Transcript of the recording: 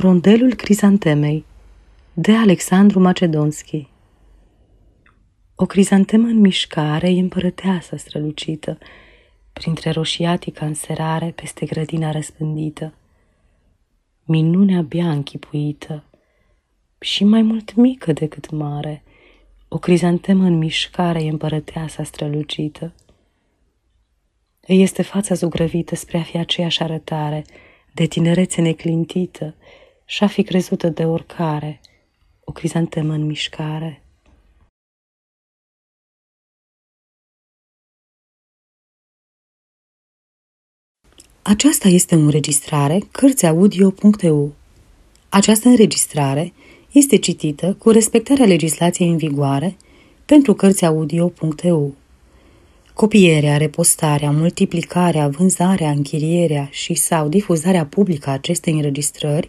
Rondelul crizantemei de Alexandru Macedonski O crizantemă în mișcare e împărăteasa strălucită, printre roșiatica înserare peste grădina răspândită. Minunea abia închipuită și mai mult mică decât mare, o crizantemă în mișcare e împărăteasa strălucită. Îi este fața zugrăvită spre a fi aceeași arătare, de tinerețe neclintită, și-a fi crezută de oricare, o crizantemă în mișcare. Aceasta este o înregistrare Cărțiaudio.eu. Această înregistrare este citită cu respectarea legislației în vigoare pentru Cărțiaudio.eu. Copierea, repostarea, multiplicarea, vânzarea, închirierea și sau difuzarea publică a acestei înregistrări